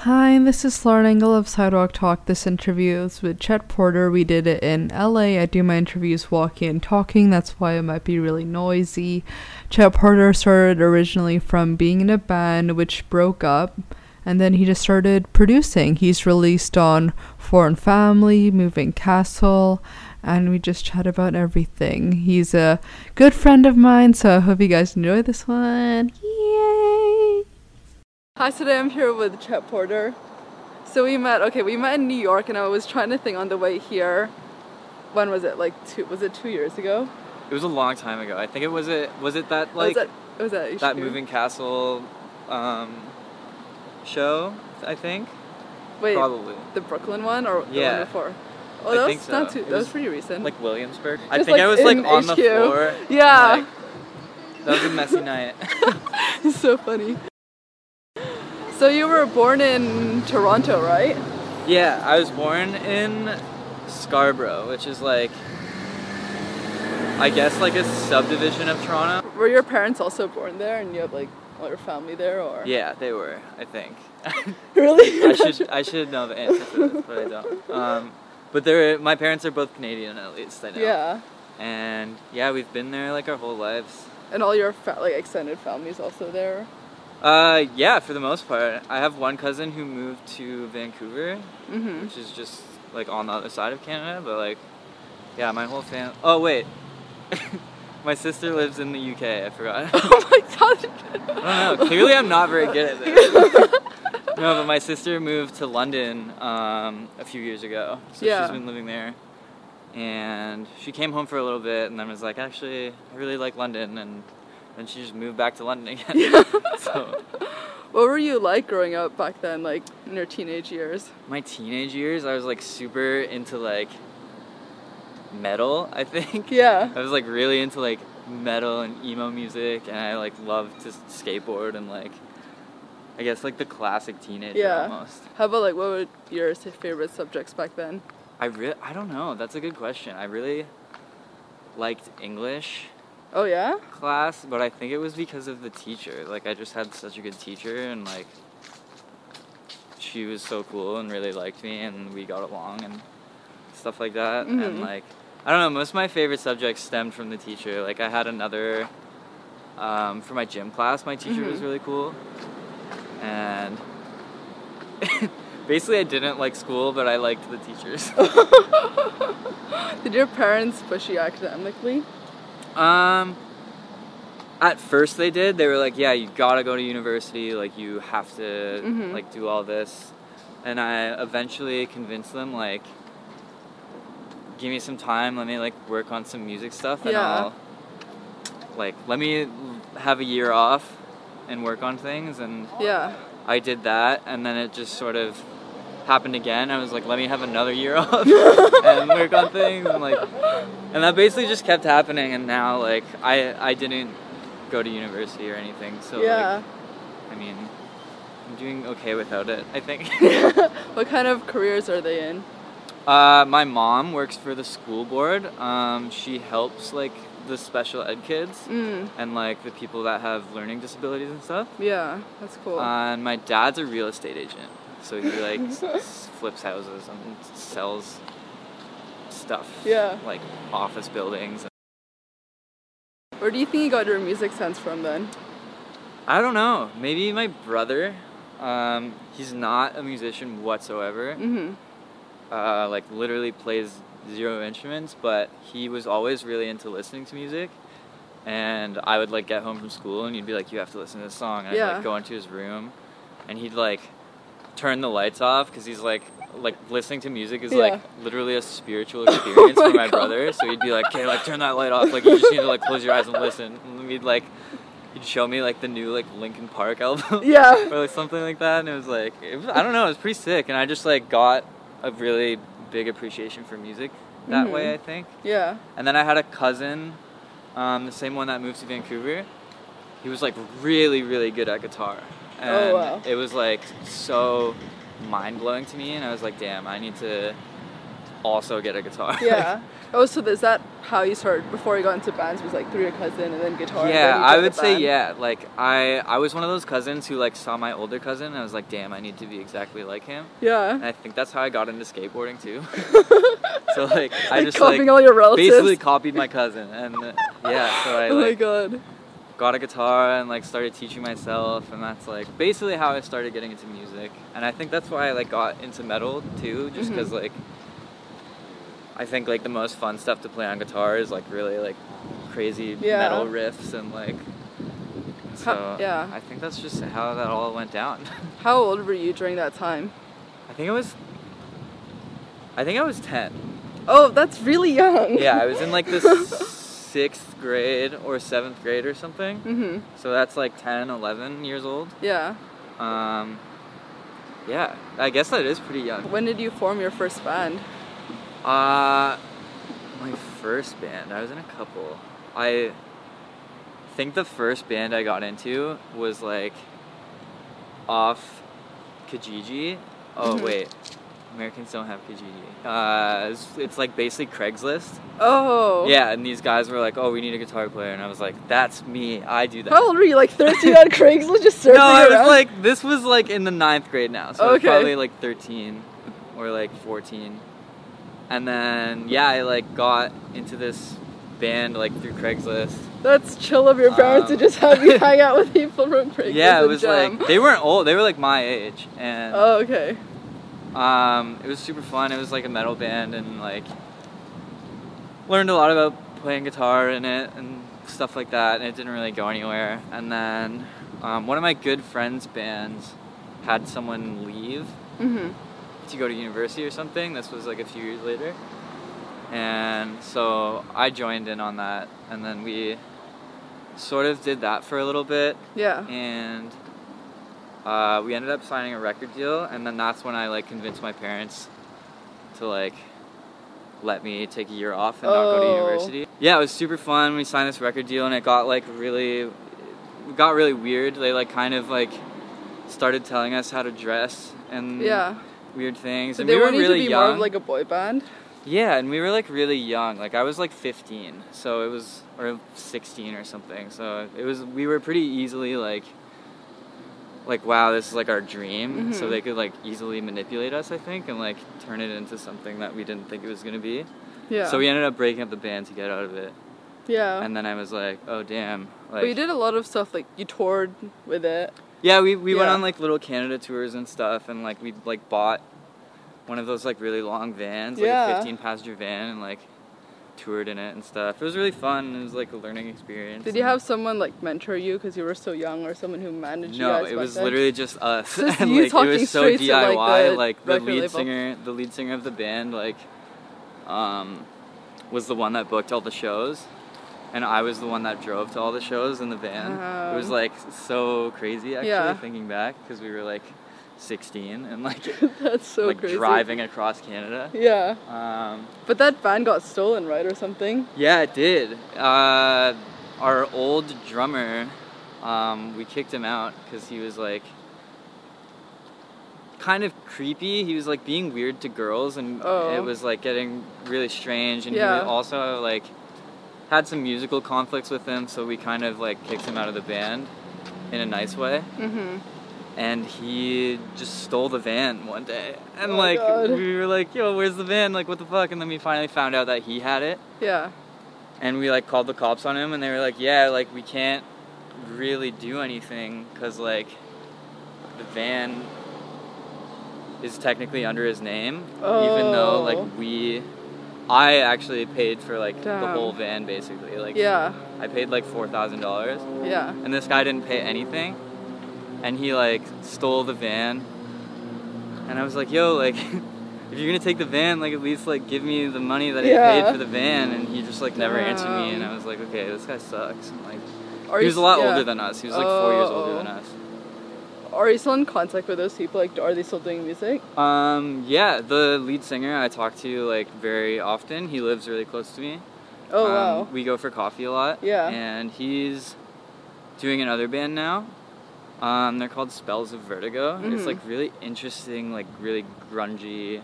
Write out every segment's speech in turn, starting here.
Hi, this is Lauren Engel of Sidewalk Talk. This interview is with Chet Porter. We did it in LA. I do my interviews walking and talking. That's why it might be really noisy. Chet Porter started originally from being in a band which broke up, and then he just started producing. He's released on Foreign Family, Moving Castle, and we just chat about everything. He's a good friend of mine, so I hope you guys enjoy this one. Yay! Hi, today I'm here with Chet Porter. So we met, okay, we met in New York and I was trying to think on the way here. When was it? Like two, was it two years ago? It was a long time ago. I think it was it was it that was like that, was that, that moving castle um, show. I think Wait, probably the Brooklyn one or the Yeah. one before? Oh, I that think was not too, that was was pretty recent. like Williamsburg. I think like, I was like on the HQ. floor. Yeah. like, that was a messy night. It's so funny. So you were born in Toronto, right? yeah, I was born in Scarborough, which is like I guess like a subdivision of Toronto. Were your parents also born there and you have like all your family there or? Yeah, they were. I think. Really? I should I should know the answer to this, but I don't. Um, but they're my parents are both Canadian at least. I know. Yeah. And yeah, we've been there like our whole lives. And all your fa- like extended families also there. Uh, yeah, for the most part. I have one cousin who moved to Vancouver, Mhm. which is just like on the other side of Canada. But like, yeah, my whole fam. Oh wait, my sister lives in the UK. I forgot. oh my god. I don't know. Clearly, I'm not very good at this. no, but my sister moved to London um, a few years ago, so Yeah. she's been living there. And she came home for a little bit, and then was like, "Actually, I really like London," and then she just moved back to London again. so What were you like growing up back then, like in your teenage years? my teenage years, I was like super into like metal. I think. Yeah. I was like really into like metal and emo music, and I like loved to skateboard and like. I guess like the classic teenager Yeah. almost. How about like what were your favorite subjects back then? I re- I don't know. That's a good question. I really liked English Oh yeah. class, but I think it was because of the teacher. Like I just had such a good teacher and like she was so cool and really liked me and we got along and stuff like that. And Mhm. like I don't know, most of my favorite subjects stemmed from the teacher. Like I had another um, for my gym class, my teacher was Mhm. really cool. And basically I didn't like school, but I liked the teachers. Did your parents push you academically? Um, at first they did. They were like, "Yeah, you gotta go to university. Like, you have to Mhm. like do all this." And I eventually convinced them, like, "Give me some time. Let me like work on some music stuff, and Yeah. I'll like let me have a year off and work on things." And Yeah. I did that, and then it just sort of happened again. I was like, let me have another year off and work on things, and like, and that basically just kept happening. And now, like, I I didn't go to university or anything, so yeah. like, I mean, I'm doing okay without it. I think. what kind of careers are they in? uh, my mom works for the school board. Um, she helps like the special ed kids Mm. and like the people that have learning disabilities and stuff. Yeah, that's cool. Uh, and my dad's a real estate agent, so he like s- flips houses and sells stuff. Yeah. Like office buildings. Where do you think you got your music sense from then? I don't know. Maybe my brother. Um, he's not a musician whatsoever. Mm-hmm. Uh, like literally plays zero instruments, but he was always really into listening to music. And I would like get home from school, and he'd be like, "You have to listen to this song." And I'd Yeah. like go into his room, and he'd like turn the lights off because he's like like listening to music is Yeah. like literally a spiritual experience Oh for my my God. brother. So he'd be like, "Okay, like turn that light off. Like you just need to like close your eyes and listen." And he'd like he'd show me like the new like Linkin Park album. Yeah. or like something like that, and it was like it was, I don't know, it was pretty sick, and I just like got a really big appreciation for music that Mhm. way, I think. Yeah. And then I had a cousin, um, the same one that moved to Vancouver. He was like really, really good at guitar, and Oh, wow. it was like so mind blowing to me, and I was like, damn, I need to also get a guitar. Yeah. Oh, so is that how you started before you got into bands? Was like through your cousin and then guitar. yeah, then I would say yeah. Like I, I was one of those cousins who like saw my older cousin and I was like, damn, I need to be exactly like him. And Yeah. I think that's how I got into skateboarding too. so like I Like just copying like all your relatives. basically copied my cousin and uh, yeah. So I oh my like god. Got a guitar and like started teaching myself and that's like basically how I started getting into music. And I think that's why I like got into metal too, just mm-hmm. because like I think like the most fun stuff to play on guitar is like really like crazy Yeah. metal riffs and like so How- yeah. I think that's just how that all went down. How old were you during that time? I think I was I think I was 10. Oh, that's really young. Yeah, I was in like the sixth grade or seventh grade or something. Mhm. So that's like 10, 11 years old. Yeah. Um, yeah, I guess that is pretty young. When did you form your first band? Uh, my first band, I was in a couple. I think the first band I got into was like off Kijiji. Oh, Mhm. wait. Americans don't have Kijiji. Uh, it's, it's like basically Craigslist. Oh. Yeah, and these guys were like, "Oh, we need a guitar player," and I was like, "That's me. I do that." How old were you? Like 13 on Craigslist just surfing no, I was like, this was like in the ninth grade now, so I was Okay. probably like 13 or like 14. And then, yeah, I like got into this band like through Craigslist. That's chill of your parents to Um, just have you hang out with people from Craigslist. yeah, it was jam. like, they weren't old, they were like my age. And Oh, okay. Um, it was super fun. It was like a metal band and like learned a lot about playing guitar in it and stuff like that. And it didn't really go anywhere. And then um, one of my good friends' bands had someone leave Mhm. to go to university or something. This was like a few years later. And so I joined in on that. And then we sort of did that for a little bit. Yeah. And uh, we ended up signing a record deal. And then that's when I like convinced my parents to like let me take a year off and not go to Oh. university. Yeah, it was super fun. We signed this record deal and it got like really, it got really weird. They like kind of like started telling us how to dress and Yeah. weird things. And they we were really to be young. more of like a boy band. yeah, and we were like really young. Like I was like 15, so it was or 16 or something. So it was we were pretty easily like like wow, this is like our dream. So Mhm. they could like easily manipulate us, I think, and like turn it into something that we didn't think it was gonna be. Yeah. So we ended up breaking up the band to get out of it. Yeah. And then I was like, oh damn. Like but you did a lot of stuff like you toured with it. Yeah, we, we went on like little Canada tours and stuff, and like we like bought one of those like really long vans, like Yeah. a 15 passenger van, and like toured in it and stuff. It was really fun. It was like a learning experience. Did you have someone like mentor you because you were so young, or someone who managed you No, it was then? literally just us, Just and you like it was so DIY. like, Like the the, lead label. singer, the lead singer of the band, like, um, was the one that booked all the shows, and I was the one that drove to all the shows in the van. It was like so crazy actually Yeah. thinking back because we were like 16 and like That's so like crazy. driving across Canada. Yeah, Um, but that van got stolen, right, or something? yeah, it did. Uh, our old drummer, um, we kicked him out because he was like kind of creepy. He was like being weird to girls, and Oh. it was like getting really strange. And Yeah. he also like had some musical conflicts with him, so we kind of like kicked him out of the band in a nice way. Mm-hmm. And he just stole the van one day. And Oh like God. we were like, "Yo, where's the van? Like what the fuck?" And then we finally found out that he had it. Yeah. And we like called the cops on him and they were like, "Yeah, like we can't really do anything cuz like the van is technically under his name even though Oh. like we I actually paid for like the whole van basically. Like Yeah. I paid like $4,000 Yeah. and this guy didn't pay anything and he like stole the van and i was like yo like if you're gonna take the van like at least like give me the money that i paid for the van and he just like never answered me and i was like okay this guy sucks and, like Are he you was a lot yeah. older than us he was like four years Oh, older oh. than us Are you still in contact with those people? Like, are they still doing music? um yeah the lead singer i talk to like very often he lives really close to me Oh Um, wow. We go for coffee a lot. Yeah. And he's doing another band now. Um, they're called Spells of Vertigo. and It's like really interesting, like really grungy,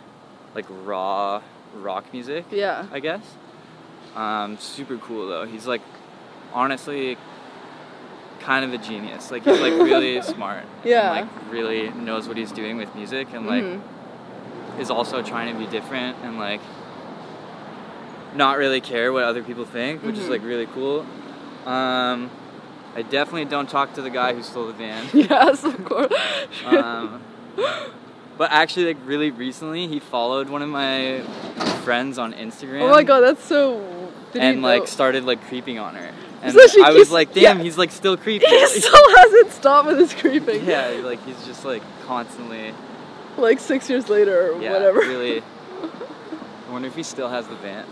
like raw rock music. Yeah. I guess. Um, super cool though. He's like, honestly, kind of a genius. Like he's like really smart. Yeah. And, like really knows what he's doing with music and like Mhm. is also trying to be different and like not really care what other people think, which is Mhm. like really cool. Um, I definitely don't talk to the guy who stole the van. Yes, of course. um, but actually, like really recently, he followed one of my friends on Instagram. oh my god, that's so. Did and like started like creeping on her. And I was like, damn, yeah. he's like still creeping. he still hasn't stopped with his creeping. yeah, like he's just like constantly, Like six years later or yeah, whatever. really. I wonder if he still has the van.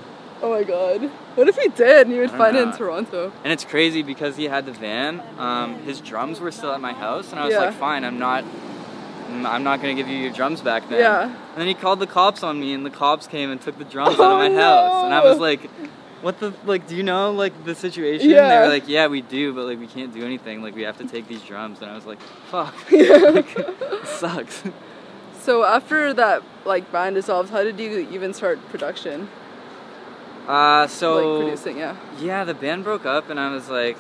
Oh my god. What if he did and you would find it in. Toronto? And it's crazy because he had the van. Um, his drums were still at my house, and I was Yeah. like, fine, I'm not. mm, I'm not gonna give you your drums back then. Yeah. And then he called the cops on me, and the cops came and took the drums out Oh, of my house. And I was like, "What the like? Do you know like the situation?" yeah. They were like, "Yeah, we do, but like we can't do anything. Like we have to take these drums." And I was like, "Fuck, Yeah. like, sucks." So after that like band dissolved, how did you even start production? Uh, so like producing, yeah. Yeah, the band broke up, and I was like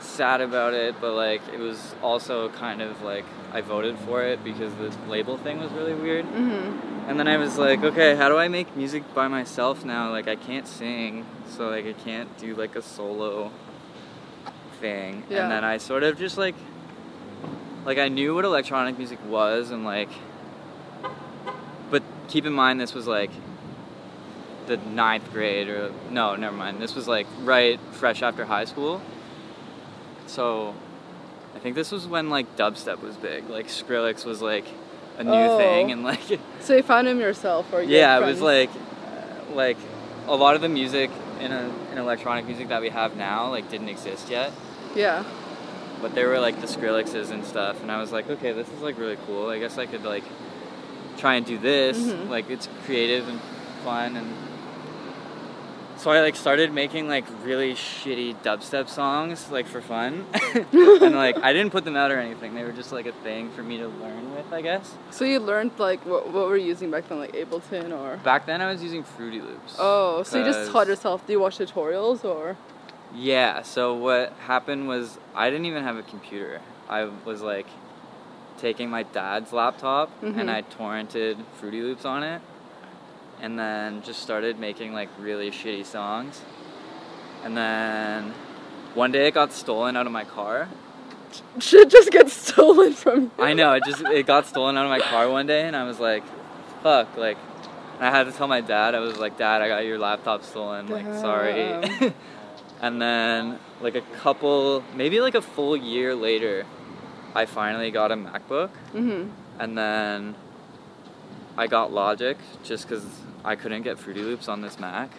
sad about it, but like it was also kind of like I voted for it because the label thing was really weird. Mm-hmm. And then I was like, okay, how do I make music by myself now? Like I can't sing, so like I can't do like a solo thing. Yeah. And then I sort of just like like I knew what electronic music was and like but keep in mind this was like the ninth grade or no, never mind. This was like right fresh after high school. So I think this was when like dubstep was big. Like Skrillex was like a new Oh. thing and like So you found him yourself or you yeah, it was like uh, like a lot of the music in a, in electronic music that we have now like didn't exist yet. Yeah. But there were like the Skrillexes and stuff, and I was like, okay, this is like really cool. I guess I could like try and do this. Mhm. Like it's creative and fun, and so I like started making like really shitty dubstep songs like for fun, and like I didn't put them out or anything. They were just like a thing for me to learn with, I guess. So you learned like what, what were you using back then, like Ableton or? Back then, I was using Fruity Loops. Oh, so you just taught yourself? Do you watch tutorials or? Yeah, so what happened was I didn't even have a computer. I was like taking my dad's laptop Mhm. and I torrented Fruity Loops on it and then just started making like really shitty songs. And then one day it got stolen out of my car. Shit just gets stolen from you. I know, it just it got stolen out of my car one day and I was like, fuck, like and I had to tell my dad, I was like, Dad, I got your laptop stolen, like sorry. And then like a couple maybe like a full year later I finally got a MacBook Mhm. and then I got Logic just cuz I couldn't get Fruity Loops on this Mac.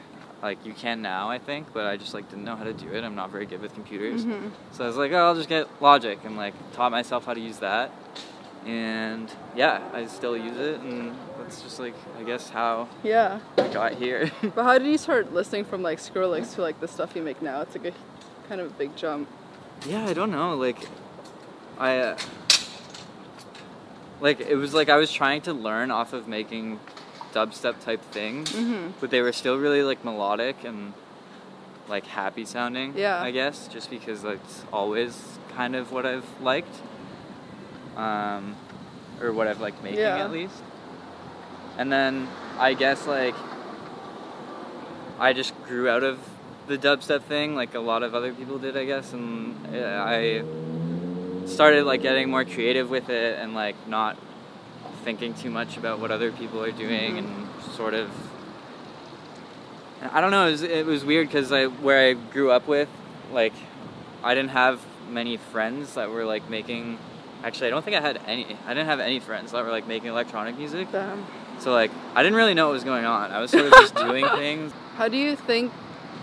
Like you can now, I think, but I just like didn't know how to do it. I'm not very good with computers. Mhm. So I was like, oh, I'll just get Logic and like taught myself how to use that. And yeah, I still use it and that's just like I guess how Yeah. I got here. But how did you start listening from like Skrillex to like the stuff you make now? It's like a kind of a big jump. Yeah, I don't know. Like, I uh, like it was like I was trying to learn off of making dubstep type things, Mhm. but they were still really like melodic and like happy sounding. Yeah. I guess just because that's always kind of what I've liked, um, or what I've liked making Yeah. at least. And then I guess like I just grew out of the dubstep thing, like a lot of other people did, I guess, and I started like getting more creative with it and like not thinking too much about what other people are doing Mhm. and sort of. I don't know. It was, it was weird because I where I grew up with, like, I didn't have many friends that were like making. Actually, I don't think I had any. I didn't have any friends that were like making electronic music. Damn. So like, I didn't really know what was going on. I was sort of just doing things. How do you think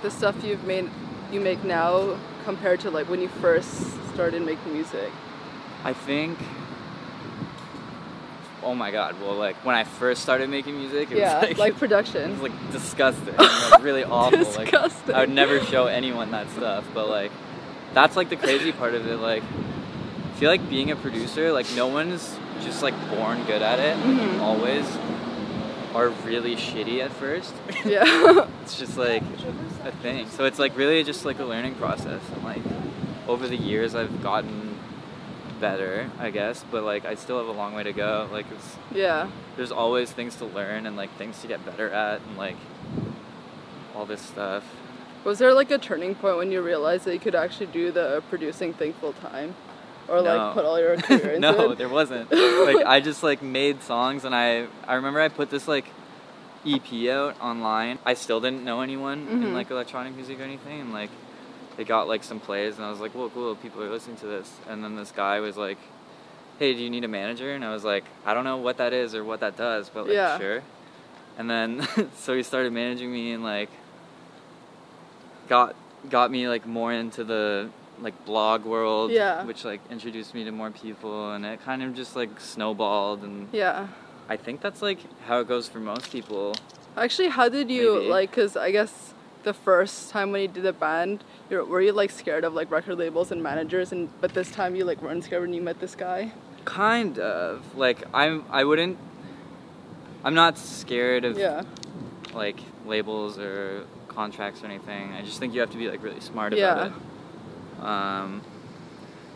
the stuff you've made you make now compared to like when you first started making music? I think. Oh my god! Well, like when I first started making music, it yeah, was like, like it production. was like disgusting, like really awful. Like Disgusting. I would never show anyone that stuff, but like that's like the crazy part of it. Like I feel like being a producer, like no one's just like born good at it. Like you Mhm. always are really shitty at first. Yeah. it's just like a thing. So it's like really just like a learning process. And like over the years, I've gotten better, I guess. But like I still have a long way to go. Like it's yeah. there's always things to learn and like things to get better at and like all this stuff. Was there like a turning point when you realized that you could actually do the producing thing full time? Or No. like put all your career into no, it? there wasn't. like I just like made songs and I I remember I put this like EP out online. I still didn't know anyone Mhm. in like electronic music or anything and like it got like some plays and I was like, "Well, cool, people are listening to this." And then this guy was like, "Hey, do you need a manager?" And I was like, "I don't know what that is or what that does, but like Yeah. sure." And then so he started managing me and like got got me like more into the like blog world Yeah. which like introduced me to more people and it kind of just like snowballed and Yeah. i think that's like how it goes for most people Actually, how did you Maybe. like? Cause I guess the first time when you did the band, you're, were you like scared of like record labels and managers, and but this time you like weren't scared when you met this guy? kind of like i'm i wouldn't i'm not scared of Yeah. like labels or contracts or anything i just think you have to be like really smart Yeah. about it um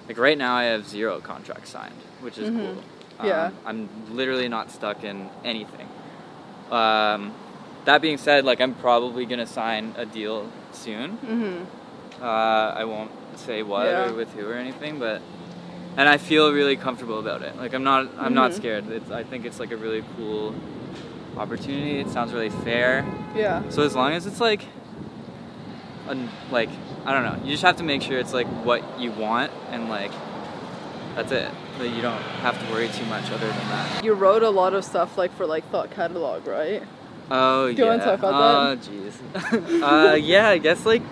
like right now i have zero contracts signed which is Mhm. cool Yeah. Um, i'm literally not stuck in anything um that being said like i'm probably gonna sign a deal soon Mm-hmm. uh, I won't say what Yeah. or with who or anything, but and I feel really comfortable about it. Like I'm not I'm not Mhm. scared. It's, I think it's like a really cool opportunity. It sounds really fair. Yeah. So as long as it's like like I don't know, you just have to make sure it's like what you want and like that's it. That you don't have to worry too much other than that. You wrote a lot of stuff like for like Thought Catalog, right? Oh Do you yeah. wanna talk about that? oh jeez. uh, yeah, I guess like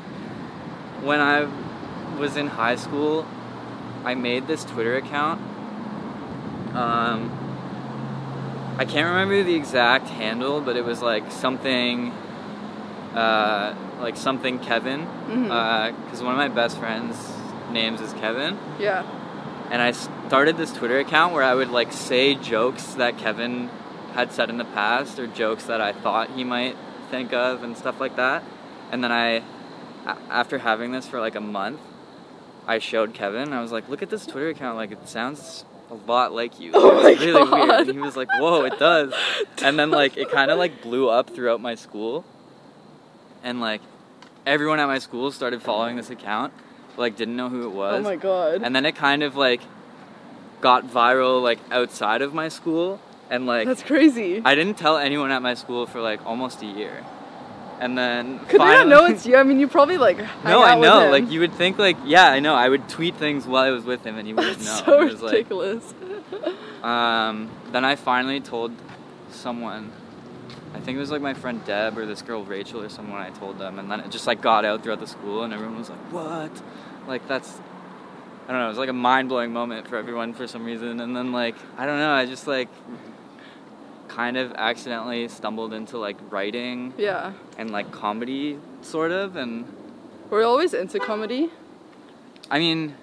when I was in high school, I made this Twitter account. Um, I can't remember the exact handle, but it was like something, uh, like something Kevin, because one of my best friends' names is Kevin Yeah. and I started this Twitter account where I would like say jokes that Kevin had said in the past or jokes that I thought he might think of and stuff like that. And then I, after having this for like a month, I showed Kevin. I was like, "Look at this Twitter account. Like it sounds a lot like you. Oh it's really weird." And he was like, "Whoa, it does." And then like it kind of like blew up throughout my school, and like everyone at my school started following this account, but, like didn't know who it oh was Oh my god. and then it kind of like got viral like outside of my school and like That's crazy. i didn't tell anyone at my school for like almost a year and then Could they not know it's you? I mean, you probably like. no i know like you would think like yeah i know i would tweet things while i was with him and he wouldn't That's know so It was, like, ridiculous. um, then I finally told someone. I think it was like my friend Deb or this girl Rachel or someone. I told them, and then it just like got out throughout the school, and everyone was like, "What?" Like that's. I don't know. It was like a mind blowing moment for everyone for some reason, and then like I don't know. I just like kind of accidentally stumbled into like writing yeah. and like comedy sort of, and We're always into comedy. I mean,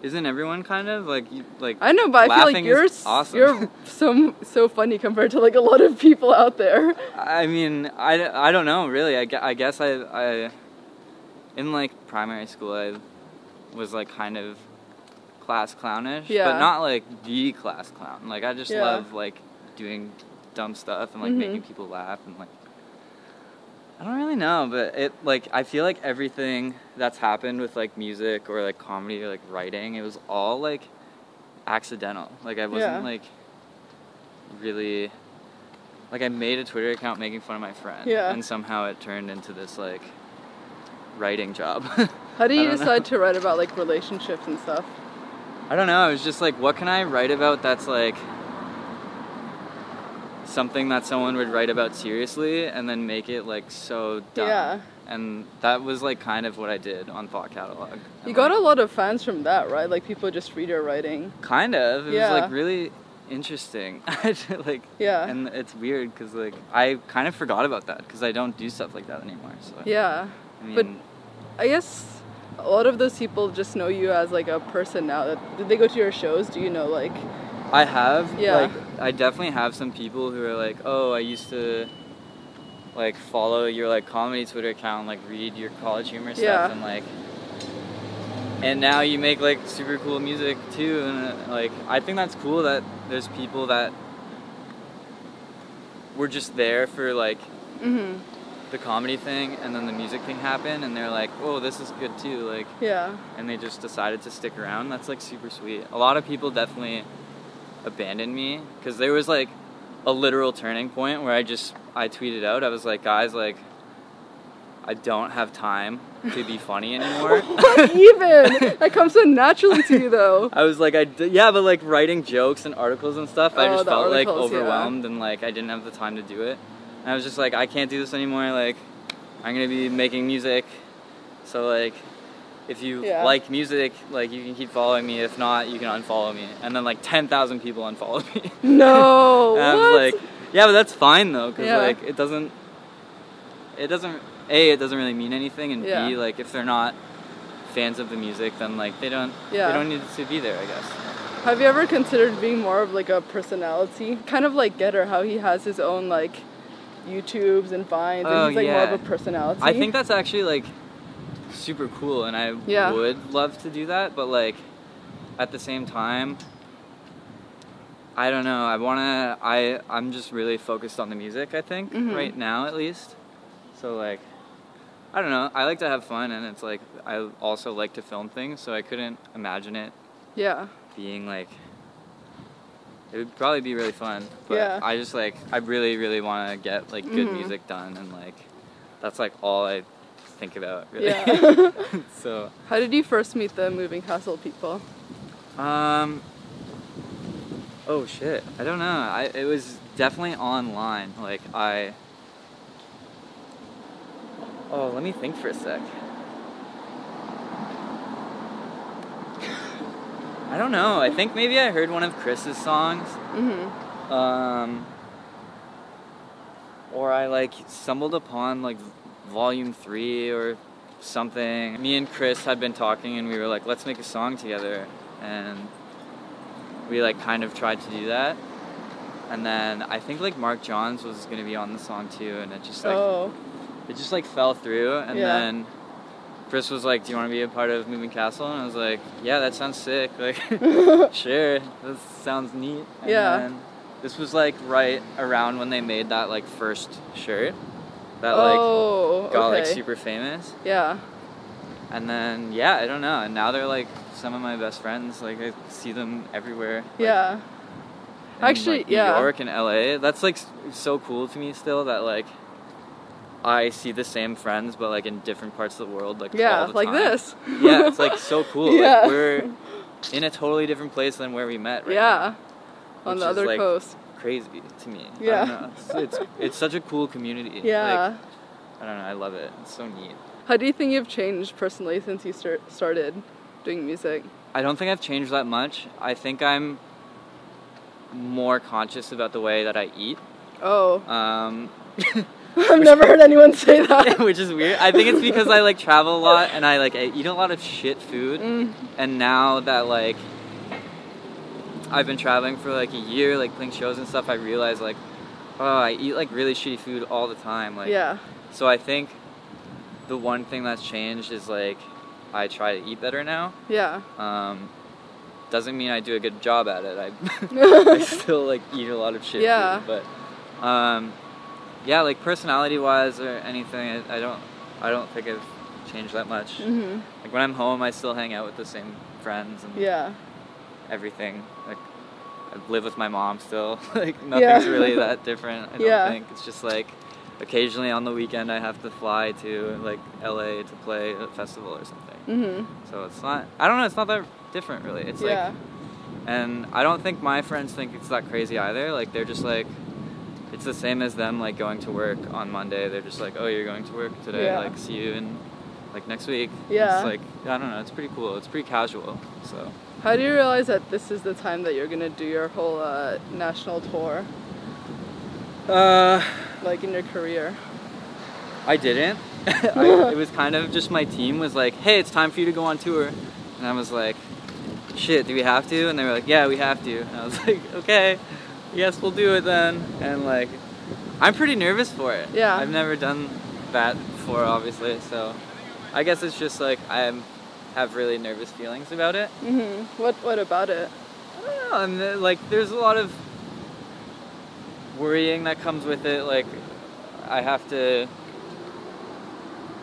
isn't everyone kind of like you like? I know, but I feel like you're awesome. you're so so funny compared to like a lot of people out there. I mean, I, I don't know really. I, I guess I, I in like primary school I was like kind of class clownish, Yeah. but not like the class clown. Like I just Yeah. love like doing dumb stuff and like Mhm. making people laugh and like I don't really know, but it like I feel like everything that's happened with like music or like comedy or like writing, it was all like accidental. Like I wasn't Yeah. like really like I made a Twitter account making fun of my friend. Yeah. And somehow it turned into this like writing job. How do you don't know. decide to write about like relationships and stuff? I don't know. I was just like, what can I write about that's like something that someone would write about seriously and then make it like so dumb. Yeah. And that was like kind of what I did on Thought Catalog. You And, got a lot of fans from that, right? Like people just read your writing. kind of. It Yeah. was like really interesting. like Yeah. and it's weird because like I kind of forgot about that because I don't do stuff like that anymore. So Yeah. I mean, But I guess a lot of those people just know you as like a person now. That did they go to your shows? Do you know like I have. Yeah. Like, I definitely have some people who are like, oh, I used to like follow your like comedy Twitter account, like read your college humor stuff, Yeah. and like, and now you make like super cool music too, and uh, like I think that's cool that there's people that were just there for like Mhm. the comedy thing, and then the music thing happened, and they're like, oh, this is good too, like Yeah. and they just decided to stick around. That's like super sweet. A lot of people definitely abandoned me because there was like a literal turning point where I just I tweeted out I was like, guys, like I don't have time to be funny anymore. What even? that comes so naturally to you though. I was like, I d- yeah, but like writing jokes and articles and stuff, I Oh, just the felt like articles, yeah. overwhelmed and like I didn't have the time to do it. And I was just like, I can't do this anymore. Like, I'm gonna be making music, so like, if you Yeah. like music, like you can keep following me. If not, you can unfollow me. And then like ten thousand people unfollowed me. No. and I what? was like, yeah, but that's fine though, because Yeah. like it doesn't, it doesn't. A, it doesn't really mean anything, and Yeah. B, like if they're not fans of the music, then like they don't, Yeah. they don't need to be there, I guess. Have you ever considered being more of like a personality? Kind of like Getter, how he has his own like YouTubes and Vines, Oh, and he's like more of a personality. I think that's actually like super cool, and I Yeah. would love to do that. But like at the same time, I don't know. I wanna. I I'm just really focused on the music. I think Mhm. right now, at least. So like, I don't know. I like to have fun, and it's like I also like to film things. So I couldn't imagine it Yeah. being like. It would probably be really fun, but Yeah. I just like I really really want to get like good Mhm. music done, and like that's like all I think about really. Yeah. so how did you first meet the Moving Castle people? um. Oh shit! I don't know. I it was definitely online. Like I. Oh, let me think for a sec. I don't know. I think maybe I heard one of Chris's songs. Mm-hmm. Um, or I like stumbled upon like volume three or something. Me and Chris had been talking and we were like, let's make a song together. And we like kind of tried to do that. And then I think like Mark Johns was gonna be on the song too, and it just like oh. it just like fell through. And Yeah. then Chris was like, "Do you want to be a part of Moving Castle?" And I was like, "Yeah, that sounds sick. Like, sure, that sounds neat." And Yeah. then this was like right around when they made that like first shirt that like oh. got like super famous. Yeah. And then yeah, I don't know. And now they're like some of my best friends. Like I see them everywhere. like, Yeah. in, Actually, like, New yeah. York and LA. That's like so cool to me still that like I see the same friends but like in different parts of the world like Yeah, all the like time. this. Yeah, it's like so cool. Yeah. Like we're in a totally different place than where we met. Right yeah. On Which the is, other like, coast. Crazy to me. Yeah. It's, it's it's such a cool community. Yeah. Like, I don't know. I love it. It's so neat. How do you think you've changed personally since you start, started doing music? I don't think I've changed that much. I think I'm more conscious about the way that I eat. Oh, Um, I've never heard anyone say that. which is weird. I think it's because I like travel a lot and I like I eat a lot of shit food. Mm, And now that like I've been traveling for like a year, like playing shows and stuff, I realize like, oh, I eat like really shitty food all the time. Like, yeah. So I think the one thing that's changed is like I try to eat better now. Yeah. Um, doesn't mean I do a good job at it. I, I still like eat a lot of shit. Yeah. Food, but um, yeah, like personality wise or anything, I, I don't I don't think I've changed that much. hmm Like when I'm home, I still hang out with the same friends and Yeah. Everything. Like I live with my mom still. like nothing's Yeah. really that different. I don't Yeah. think it's just like occasionally on the weekend I have to fly to like LA to play a festival or something. hmm So it's not. I don't know. It's not that different really. It's yeah. like, and I don't think my friends think it's that crazy either. Like they're just like. It's the same as them like going to work on Monday. They're just like, "Oh, you're going to work today. Yeah. Like, see you in like next week." Yeah. It's like I don't know. It's pretty cool. It's pretty casual. So How do you realize that this is the time that you're gonna do your whole uh, national tour, Uh, like in your career? I didn't. I, it was kind of just my team was like, "Hey, it's time for you to go on tour," and I was like, shit, do we have to? And they were like, yeah, we have to. And I was like, okay, yes, we'll do it then. And like, I'm pretty nervous for it. Yeah. I've never done that before, obviously. So I guess it's just like I have really nervous feelings about it. Mhm. What What about it? I don't know. And then, like, there's a lot of worrying that comes with it. Like, I have to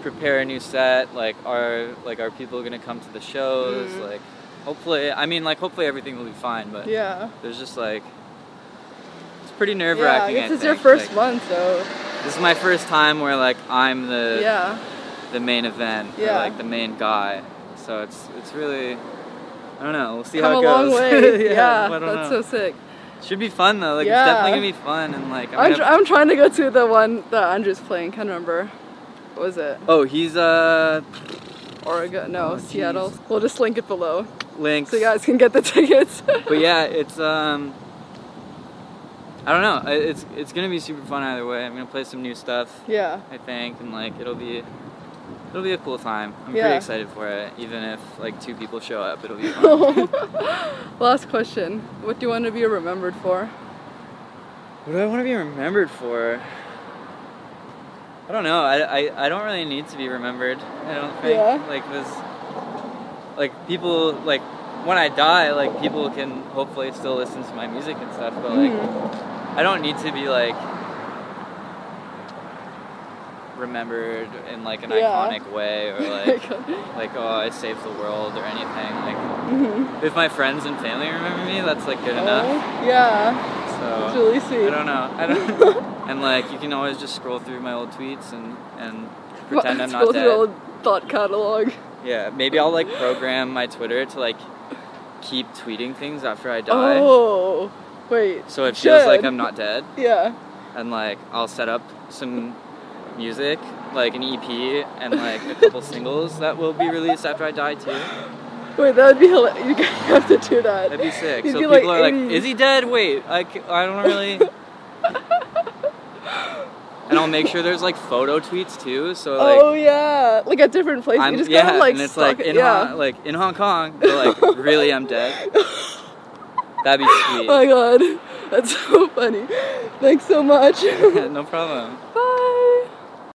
prepare a new set. Like, are like are people gonna come to the shows? Mm. Like, hopefully. I mean, like, hopefully everything will be fine. But Yeah. there's just like it's pretty nerve wracking. Yeah, I wracking. guess it's your first one, so This is my first time where like I'm the yeah. the main event, or, Yeah. like the main guy. So it's it's really. I don't know. We'll see Come how it goes. yeah, yeah, I don't that's know. so sick. Should be fun though. Like Yeah. it's definitely gonna be fun and like I'm I'm, tr- I'm trying to go to the one that Andrew's playing. Can't remember. What was it? oh, he's uh Oregon? No, Oh, Seattle. We'll just link it below links. so you guys can get the tickets. But yeah, it's um. I don't know. It's it's gonna be super fun either way. I'm gonna play some new stuff. yeah. I think, and like it'll be it'll be a cool time. I'm Yeah. pretty excited for it. Even if like two people show up, it'll be fun. Last question. What do you want to be remembered for? What do I want to be remembered for? I don't know. I, I, I don't really need to be remembered. I don't think. Yeah. Like this. Like people like when I die, like people can hopefully still listen to my music and stuff. But like Mhm. I don't need to be like remembered in like an Yeah. iconic way or like like oh I saved the world or anything. Like Mhm. if my friends and family remember me, that's like good enough. Oh, yeah. It's So really sweet. I don't know. I don't. and like you can always just scroll through my old tweets and and pretend I'm Scroll not through dead. old thought catalog. Yeah, maybe I'll like program my Twitter to like keep tweeting things after I die. Oh, wait. So it feels like. I'm not dead, Yeah. and like I'll set up some music, like an EP, and like a couple singles that will be released after I die too. Wait, that would be hilarious. You guys have to do that. That'd be sick. You'd so be people like are like, "Is he dead? Wait, i don't really." and I'll make sure there's like photo tweets too. So like, oh yeah, like at different places. I'm you just yeah, gotta like and it's like in yeah. Hong, like in Hong Kong, but like really I'm dead. That'd be Oh sweet. my god, that's so funny. Thanks so much. no problem. Bye.